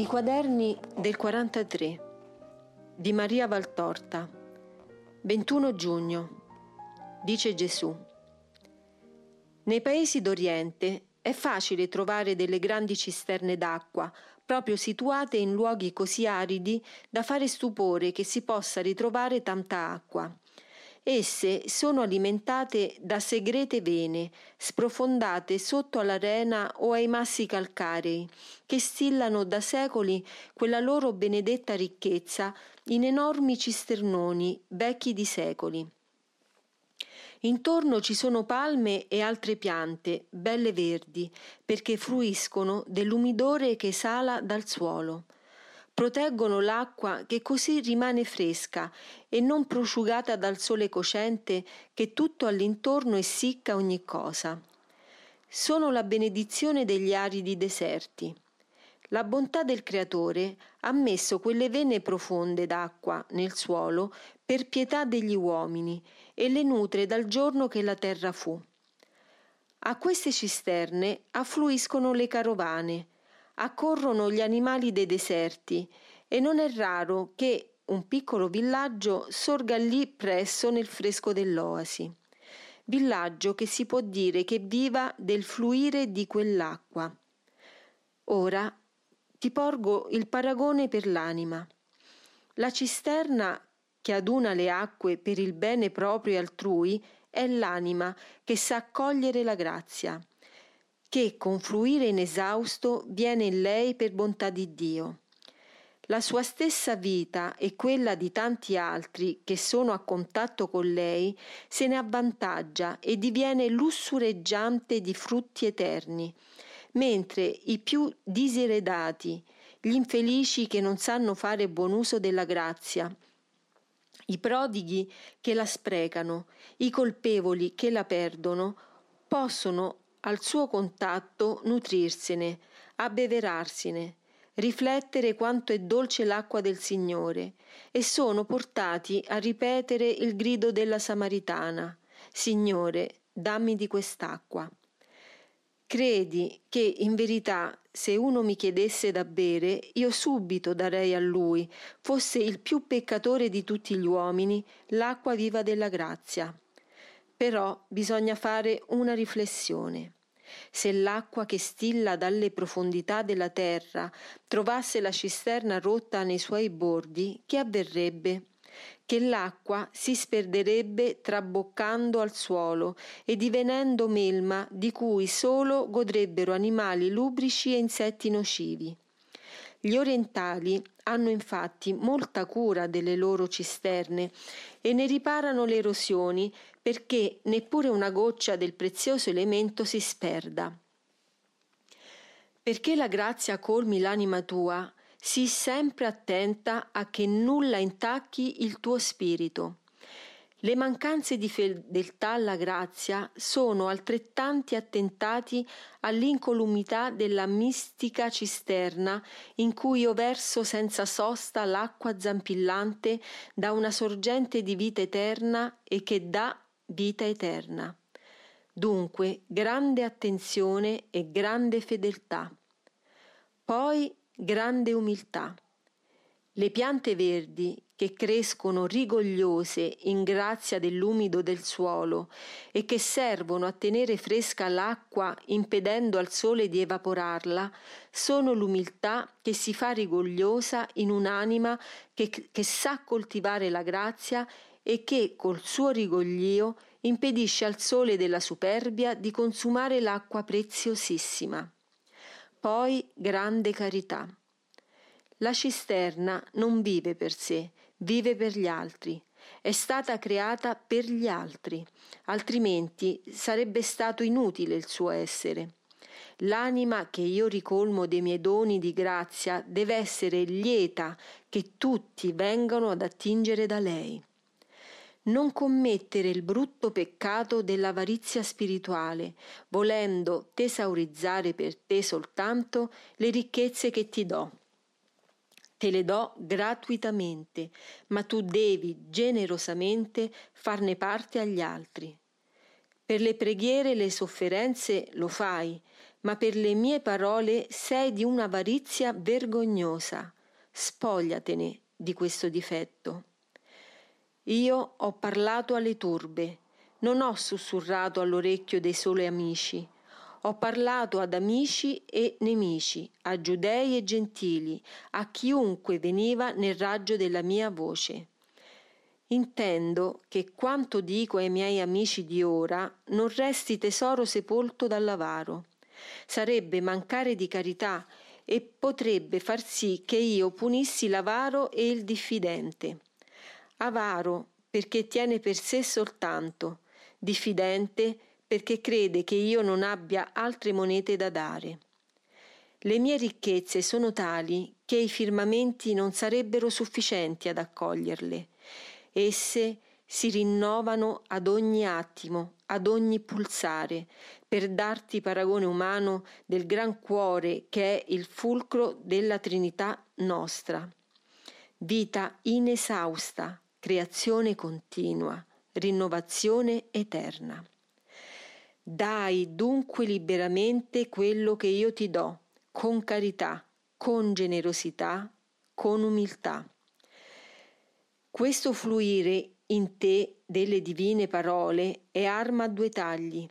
I quaderni del 43 di Maria Valtorta 21 giugno Dice Gesù Nei paesi d'Oriente è facile trovare delle grandi cisterne d'acqua proprio situate in luoghi così aridi da fare stupore che si possa ritrovare tanta acqua. Esse sono alimentate da segrete vene, sprofondate sotto all'arena o ai massi calcarei, che stillano da secoli quella loro benedetta ricchezza in enormi cisternoni vecchi di secoli. Intorno ci sono palme e altre piante, belle verdi, perché fruiscono dell'umidore che sala dal suolo proteggono l'acqua che così rimane fresca e non prosciugata dal sole cocente che tutto all'intorno essicca ogni cosa. Sono la benedizione degli aridi deserti. La bontà del Creatore ha messo quelle vene profonde d'acqua nel suolo per pietà degli uomini e le nutre dal giorno che la terra fu. A queste cisterne affluiscono le carovane, accorrono gli animali dei deserti e non è raro che un piccolo villaggio sorga lì presso nel fresco dell'oasi. Villaggio che si può dire che viva del fluire di quell'acqua. Ora ti porgo il paragone per l'anima. La cisterna che aduna le acque per il bene proprio e altrui è l'anima che sa accogliere la grazia che con fluire inesausto viene in lei per bontà di Dio. La sua stessa vita e quella di tanti altri che sono a contatto con lei se ne avvantaggia e diviene lussureggiante di frutti eterni, mentre i più diseredati, gli infelici che non sanno fare buon uso della grazia, i prodighi che la sprecano, i colpevoli che la perdono, possono al suo contatto nutrirsene, abbeverarsene, riflettere quanto è dolce l'acqua del Signore e sono portati a ripetere il grido della Samaritana, Signore, dammi di quest'acqua. Credi che in verità se uno mi chiedesse da bere, io subito darei a lui, fosse il più peccatore di tutti gli uomini, l'acqua viva della grazia. Però bisogna fare una riflessione. Se l'acqua che stilla dalle profondità della terra trovasse la cisterna rotta nei suoi bordi, che avverrebbe? Che l'acqua si sperderebbe traboccando al suolo e divenendo melma di cui solo godrebbero animali lubrici e insetti nocivi. Gli orientali hanno infatti molta cura delle loro cisterne e ne riparano le erosioni perché neppure una goccia del prezioso elemento si sperda. Perché la grazia colmi l'anima tua, sii sempre attenta a che nulla intacchi il tuo spirito. Le mancanze di fedeltà alla grazia sono altrettanti attentati all'incolumità della mistica cisterna in cui io verso senza sosta l'acqua zampillante da una sorgente di vita eterna e che dà vita eterna. Dunque, grande attenzione e grande fedeltà. Poi grande umiltà. Le piante verdi che crescono rigogliose in grazia dell'umido del suolo e che servono a tenere fresca l'acqua impedendo al sole di evaporarla, sono l'umiltà che si fa rigogliosa in un'anima che, che sa coltivare la grazia e che col suo rigoglio impedisce al sole della superbia di consumare l'acqua preziosissima. Poi grande carità. La cisterna non vive per sé, vive per gli altri. È stata creata per gli altri, altrimenti sarebbe stato inutile il suo essere. L'anima che io ricolmo dei miei doni di grazia deve essere lieta che tutti vengano ad attingere da lei. Non commettere il brutto peccato dell'avarizia spirituale, volendo tesaurizzare per te soltanto le ricchezze che ti do te le do gratuitamente, ma tu devi generosamente farne parte agli altri. Per le preghiere e le sofferenze lo fai, ma per le mie parole sei di un'avarizia vergognosa. Spogliatene di questo difetto. Io ho parlato alle turbe, non ho sussurrato all'orecchio dei soli amici, ho parlato ad amici e nemici, a giudei e gentili, a chiunque veniva nel raggio della mia voce. Intendo che quanto dico ai miei amici di ora non resti tesoro sepolto dall'avaro. Sarebbe mancare di carità e potrebbe far sì che io punissi l'avaro e il diffidente. Avaro perché tiene per sé soltanto, diffidente perché crede che io non abbia altre monete da dare. Le mie ricchezze sono tali che i firmamenti non sarebbero sufficienti ad accoglierle Esse si rinnovano ad ogni attimo, ad ogni pulsare, per darti paragone umano del gran cuore che è il fulcro della Trinità nostra. Vita inesausta, creazione continua, rinnovazione eterna. Dai dunque liberamente quello che io ti do, con carità, con generosità, con umiltà. Questo fluire in te delle divine parole è arma a due tagli.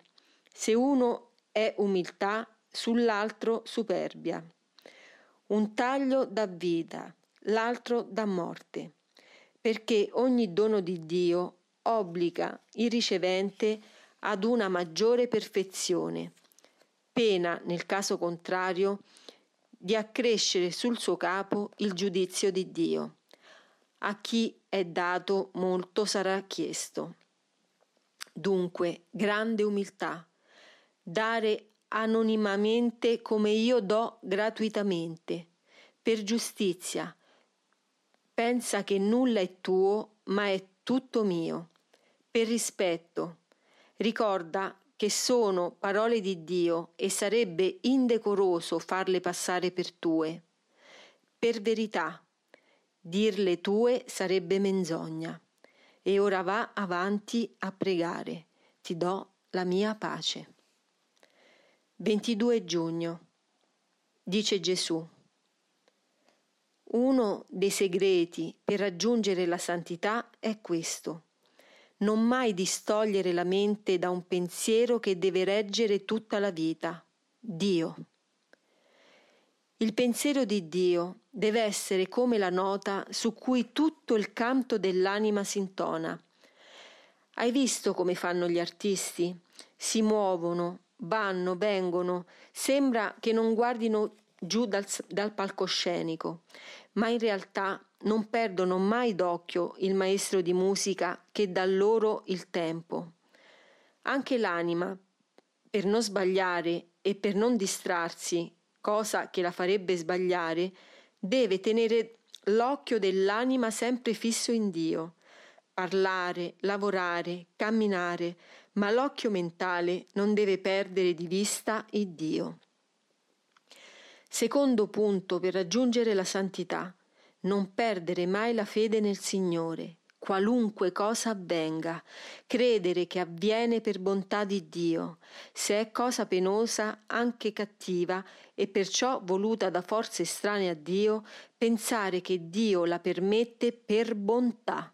Se uno è umiltà, sull'altro superbia. Un taglio dà vita, l'altro dà morte, perché ogni dono di Dio obbliga il ricevente ad una maggiore perfezione, pena, nel caso contrario, di accrescere sul suo capo il giudizio di Dio. A chi è dato molto sarà chiesto. Dunque, grande umiltà, dare anonimamente come io do gratuitamente, per giustizia. Pensa che nulla è tuo, ma è tutto mio. Per rispetto, ricorda che sono parole di Dio e sarebbe indecoroso farle passare per tue. Per verità, Dirle tue sarebbe menzogna. E ora va avanti a pregare. Ti do la mia pace. 22 giugno. Dice Gesù. Uno dei segreti per raggiungere la santità è questo. Non mai distogliere la mente da un pensiero che deve reggere tutta la vita. Dio. Il pensiero di Dio deve essere come la nota su cui tutto il canto dell'anima si intona. Hai visto come fanno gli artisti? Si muovono, vanno, vengono, sembra che non guardino giù dal, dal palcoscenico, ma in realtà non perdono mai d'occhio il maestro di musica che dà loro il tempo. Anche l'anima, per non sbagliare e per non distrarsi cosa che la farebbe sbagliare, deve tenere l'occhio dell'anima sempre fisso in Dio, parlare, lavorare, camminare, ma l'occhio mentale non deve perdere di vista il Dio. Secondo punto per raggiungere la santità, non perdere mai la fede nel Signore, qualunque cosa avvenga, credere che avviene per bontà di Dio, se è cosa penosa, anche cattiva, e perciò voluta da forze estranee a Dio, pensare che Dio la permette per bontà.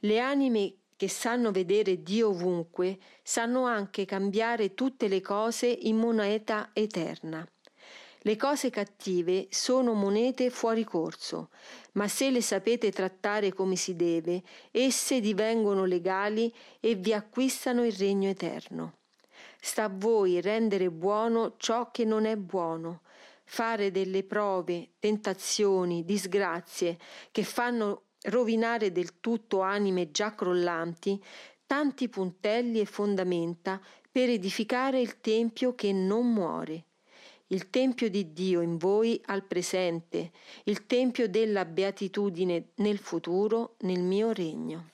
Le anime che sanno vedere Dio ovunque sanno anche cambiare tutte le cose in moneta eterna. Le cose cattive sono monete fuori corso, ma se le sapete trattare come si deve, esse divengono legali e vi acquistano il regno eterno. Sta a voi rendere buono ciò che non è buono, fare delle prove, tentazioni, disgrazie che fanno rovinare del tutto anime già crollanti, tanti puntelli e fondamenta per edificare il tempio che non muore il Tempio di Dio in voi al presente, il Tempio della beatitudine nel futuro, nel mio regno.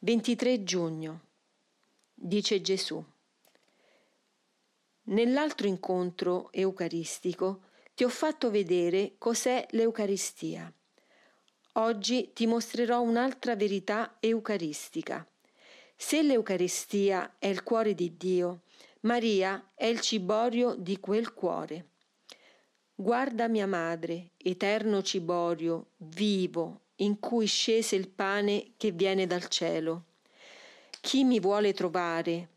23 giugno. Dice Gesù. Nell'altro incontro eucaristico ti ho fatto vedere cos'è l'Eucaristia. Oggi ti mostrerò un'altra verità eucaristica. Se l'Eucaristia è il cuore di Dio, Maria è il ciborio di quel cuore. Guarda mia madre, eterno ciborio, vivo, in cui scese il pane che viene dal cielo. Chi mi vuole trovare,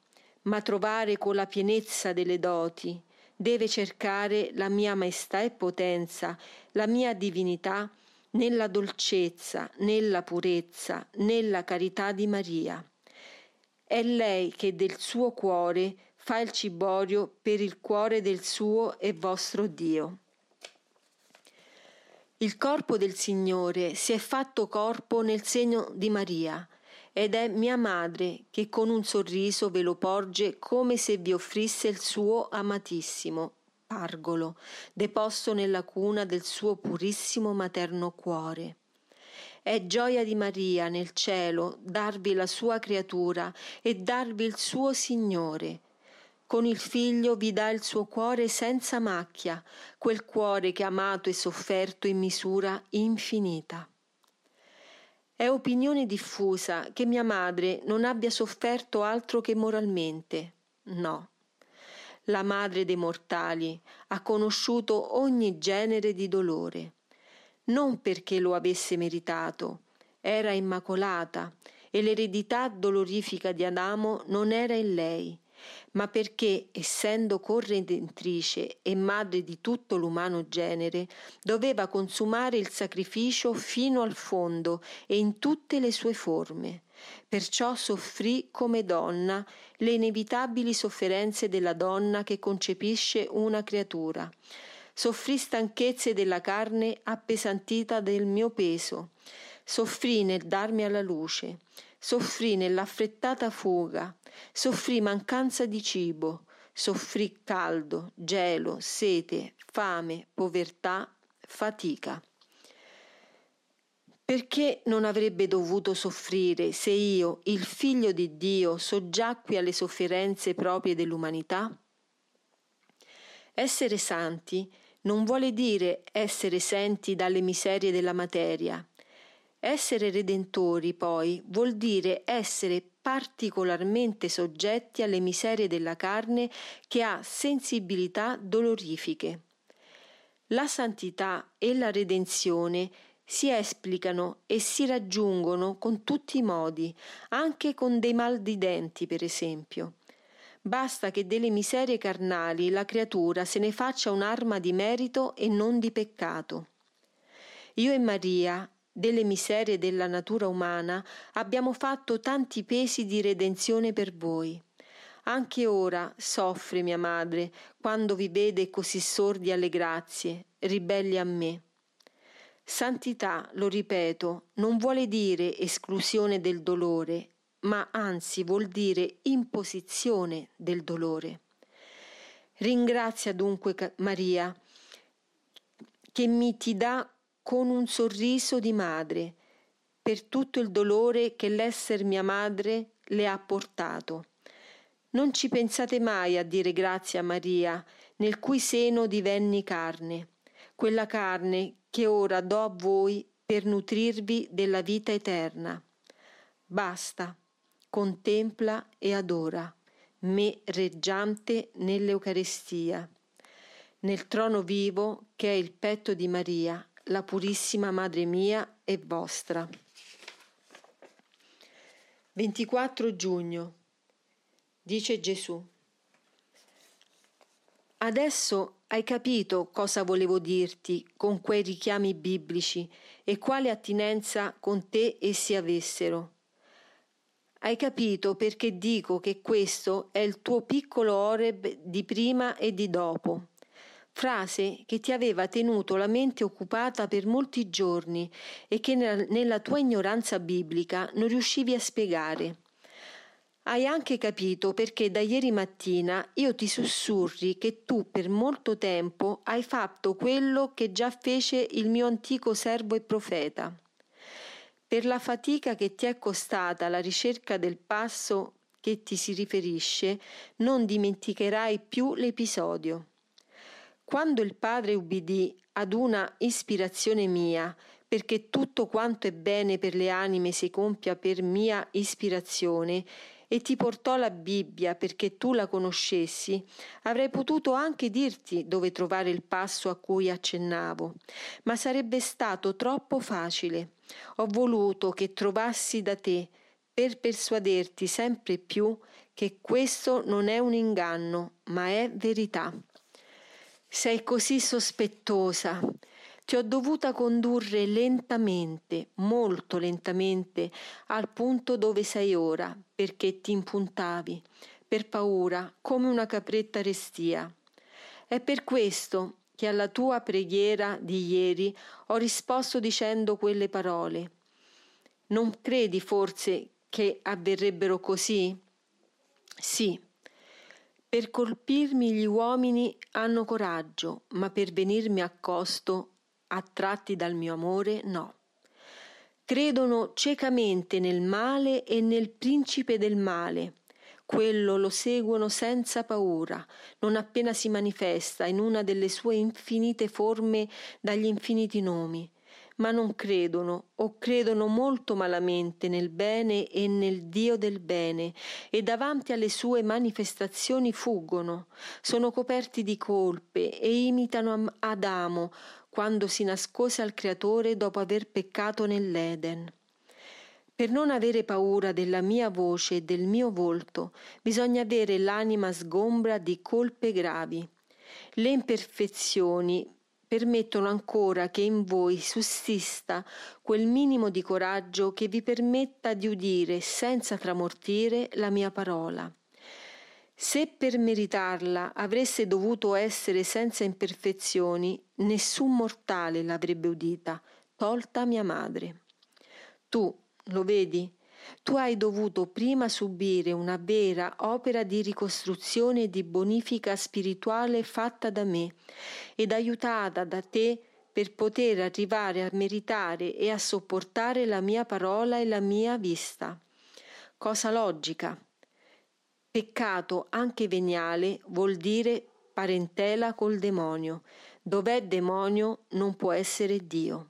ma trovare con la pienezza delle doti, deve cercare la mia maestà e potenza, la mia divinità, nella dolcezza, nella purezza, nella carità di Maria. È lei che del suo cuore fa il ciborio per il cuore del suo e vostro Dio. Il corpo del Signore si è fatto corpo nel segno di Maria, ed è mia madre che con un sorriso ve lo porge come se vi offrisse il suo amatissimo pargolo, deposto nella cuna del suo purissimo materno cuore. È gioia di Maria nel cielo darvi la sua creatura e darvi il suo Signore, con il figlio vi dà il suo cuore senza macchia, quel cuore che ha amato e sofferto in misura infinita. È opinione diffusa che mia madre non abbia sofferto altro che moralmente. No. La madre dei mortali ha conosciuto ogni genere di dolore, non perché lo avesse meritato, era immacolata e l'eredità dolorifica di Adamo non era in lei, ma perché, essendo corredentrice e madre di tutto l'umano genere, doveva consumare il sacrificio fino al fondo e in tutte le sue forme. Perciò soffrì come donna le inevitabili sofferenze della donna che concepisce una creatura. Soffrì stanchezze della carne appesantita del mio peso. Soffrì nel darmi alla luce. Soffrì nell'affrettata fuga soffrì mancanza di cibo, soffrì caldo, gelo, sete, fame, povertà, fatica. Perché non avrebbe dovuto soffrire se io, il figlio di Dio, soggiacqui alle sofferenze proprie dell'umanità? Essere santi non vuole dire essere esenti dalle miserie della materia. Essere redentori, poi, vuol dire essere particolarmente soggetti alle miserie della carne che ha sensibilità dolorifiche. La santità e la redenzione si esplicano e si raggiungono con tutti i modi, anche con dei mal di denti, per esempio. Basta che delle miserie carnali la creatura se ne faccia un'arma di merito e non di peccato. Io e Maria delle miserie della natura umana abbiamo fatto tanti pesi di redenzione per voi. Anche ora soffre mia madre quando vi vede così sordi alle grazie, ribelli a me. Santità, lo ripeto, non vuole dire esclusione del dolore, ma anzi vuol dire imposizione del dolore. Ringrazia dunque Maria che mi ti dà con un sorriso di madre per tutto il dolore che l'esser mia madre le ha portato. Non ci pensate mai a dire grazie a Maria, nel cui seno divenni carne, quella carne che ora do a voi per nutrirvi della vita eterna. Basta, contempla e adora me reggiante nell'Eucarestia, nel trono vivo che è il petto di Maria la purissima Madre mia e vostra. 24 giugno. Dice Gesù. Adesso hai capito cosa volevo dirti con quei richiami biblici e quale attinenza con te essi avessero. Hai capito perché dico che questo è il tuo piccolo oreb di prima e di dopo frase che ti aveva tenuto la mente occupata per molti giorni e che nella tua ignoranza biblica non riuscivi a spiegare. Hai anche capito perché da ieri mattina io ti sussurri che tu per molto tempo hai fatto quello che già fece il mio antico servo e profeta. Per la fatica che ti è costata la ricerca del passo che ti si riferisce, non dimenticherai più l'episodio. Quando il padre ubbidì ad una ispirazione mia, perché tutto quanto è bene per le anime si compia per mia ispirazione, e ti portò la Bibbia perché tu la conoscessi, avrei potuto anche dirti dove trovare il passo a cui accennavo, ma sarebbe stato troppo facile. Ho voluto che trovassi da te per persuaderti sempre più che questo non è un inganno, ma è verità. Sei così sospettosa. Ti ho dovuta condurre lentamente, molto lentamente, al punto dove sei ora, perché ti impuntavi, per paura, come una capretta restia. È per questo che alla tua preghiera di ieri ho risposto dicendo quelle parole. Non credi forse che avverrebbero così? Sì per colpirmi gli uomini hanno coraggio, ma per venirmi accosto, attratti dal mio amore, no. Credono ciecamente nel male e nel principe del male. Quello lo seguono senza paura, non appena si manifesta in una delle sue infinite forme dagli infiniti nomi ma non credono o credono molto malamente nel bene e nel Dio del bene e davanti alle sue manifestazioni fuggono, sono coperti di colpe e imitano Adamo quando si nascose al Creatore dopo aver peccato nell'Eden. Per non avere paura della mia voce e del mio volto, bisogna avere l'anima sgombra di colpe gravi. Le imperfezioni permettono ancora che in voi sussista quel minimo di coraggio che vi permetta di udire senza tramortire la mia parola. Se per meritarla avreste dovuto essere senza imperfezioni, nessun mortale l'avrebbe udita, tolta mia madre. Tu, lo vedi, tu hai dovuto prima subire una vera opera di ricostruzione e di bonifica spirituale fatta da me ed aiutata da te per poter arrivare a meritare e a sopportare la mia parola e la mia vista. Cosa logica. Peccato anche veniale vuol dire parentela col demonio. Dov'è demonio non può essere Dio.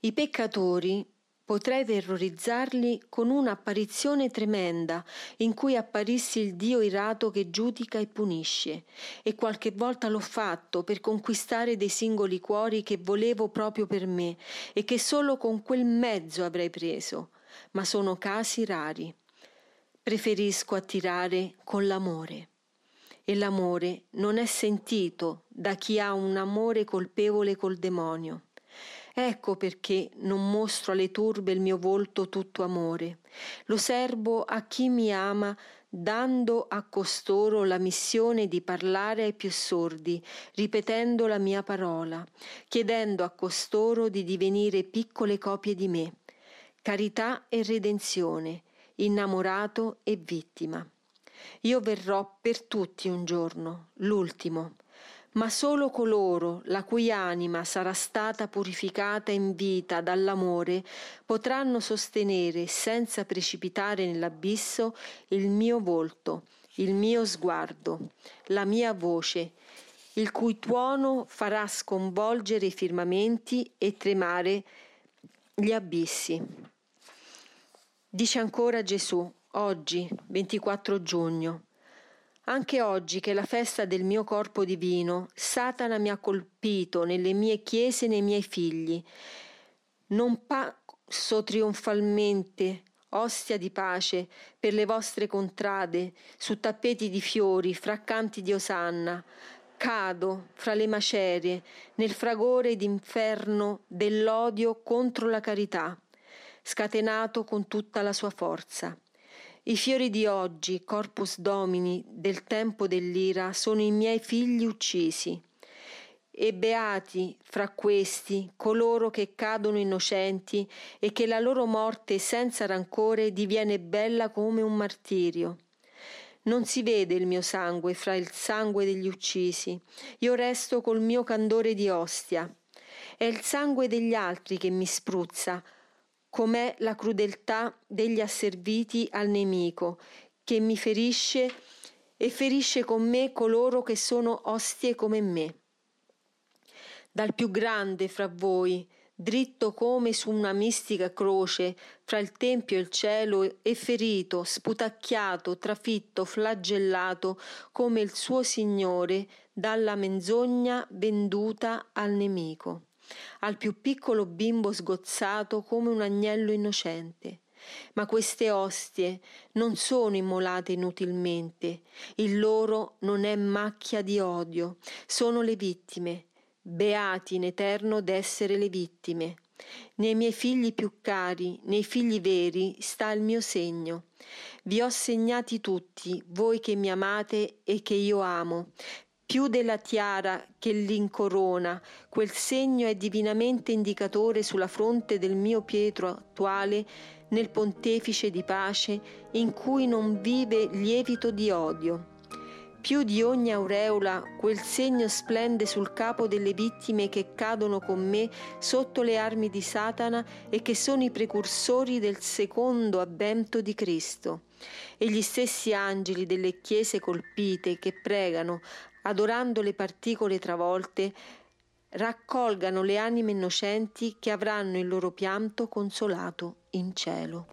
I peccatori Potrei terrorizzarli con un'apparizione tremenda in cui apparissi il Dio irato che giudica e punisce. E qualche volta l'ho fatto per conquistare dei singoli cuori che volevo proprio per me e che solo con quel mezzo avrei preso. Ma sono casi rari. Preferisco attirare con l'amore. E l'amore non è sentito da chi ha un amore colpevole col demonio. Ecco perché non mostro alle turbe il mio volto tutto amore. Lo serbo a chi mi ama dando a costoro la missione di parlare ai più sordi, ripetendo la mia parola, chiedendo a costoro di divenire piccole copie di me, carità e redenzione, innamorato e vittima. Io verrò per tutti un giorno, l'ultimo, ma solo coloro la cui anima sarà stata purificata in vita dall'amore potranno sostenere senza precipitare nell'abisso il mio volto, il mio sguardo, la mia voce, il cui tuono farà sconvolgere i firmamenti e tremare gli abissi. Dice ancora Gesù, oggi, 24 giugno. Anche oggi, che è la festa del mio corpo divino, Satana mi ha colpito nelle mie chiese e nei miei figli. Non passo trionfalmente, ostia di pace, per le vostre contrade, su tappeti di fiori, fra canti di osanna. Cado fra le macerie, nel fragore d'inferno dell'odio contro la carità, scatenato con tutta la sua forza. I fiori di oggi, corpus domini, del tempo dell'ira, sono i miei figli uccisi. E beati fra questi coloro che cadono innocenti e che la loro morte senza rancore diviene bella come un martirio. Non si vede il mio sangue fra il sangue degli uccisi. Io resto col mio candore di ostia. È il sangue degli altri che mi spruzza, com'è la crudeltà degli asserviti al nemico, che mi ferisce e ferisce con me coloro che sono ostie come me. Dal più grande fra voi, dritto come su una mistica croce fra il tempio e il cielo e ferito, sputacchiato, trafitto, flagellato come il suo Signore dalla menzogna venduta al nemico, al più piccolo bimbo sgozzato come un agnello innocente. Ma queste ostie non sono immolate inutilmente, il loro non è macchia di odio, sono le vittime, beati in eterno d'essere le vittime. Nei miei figli più cari, nei figli veri, sta il mio segno. Vi ho segnati tutti, voi che mi amate e che io amo. Più della tiara che l'incorona, quel segno è divinamente indicatore sulla fronte del mio Pietro attuale nel pontefice di pace in cui non vive lievito di odio. Più di ogni aureola quel segno splende sul capo delle vittime che cadono con me sotto le armi di Satana e che sono i precursori del secondo avvento di Cristo. E gli stessi angeli delle chiese colpite che pregano, adorando le particole travolte, raccolgano le anime innocenti che avranno il loro pianto consolato in cielo.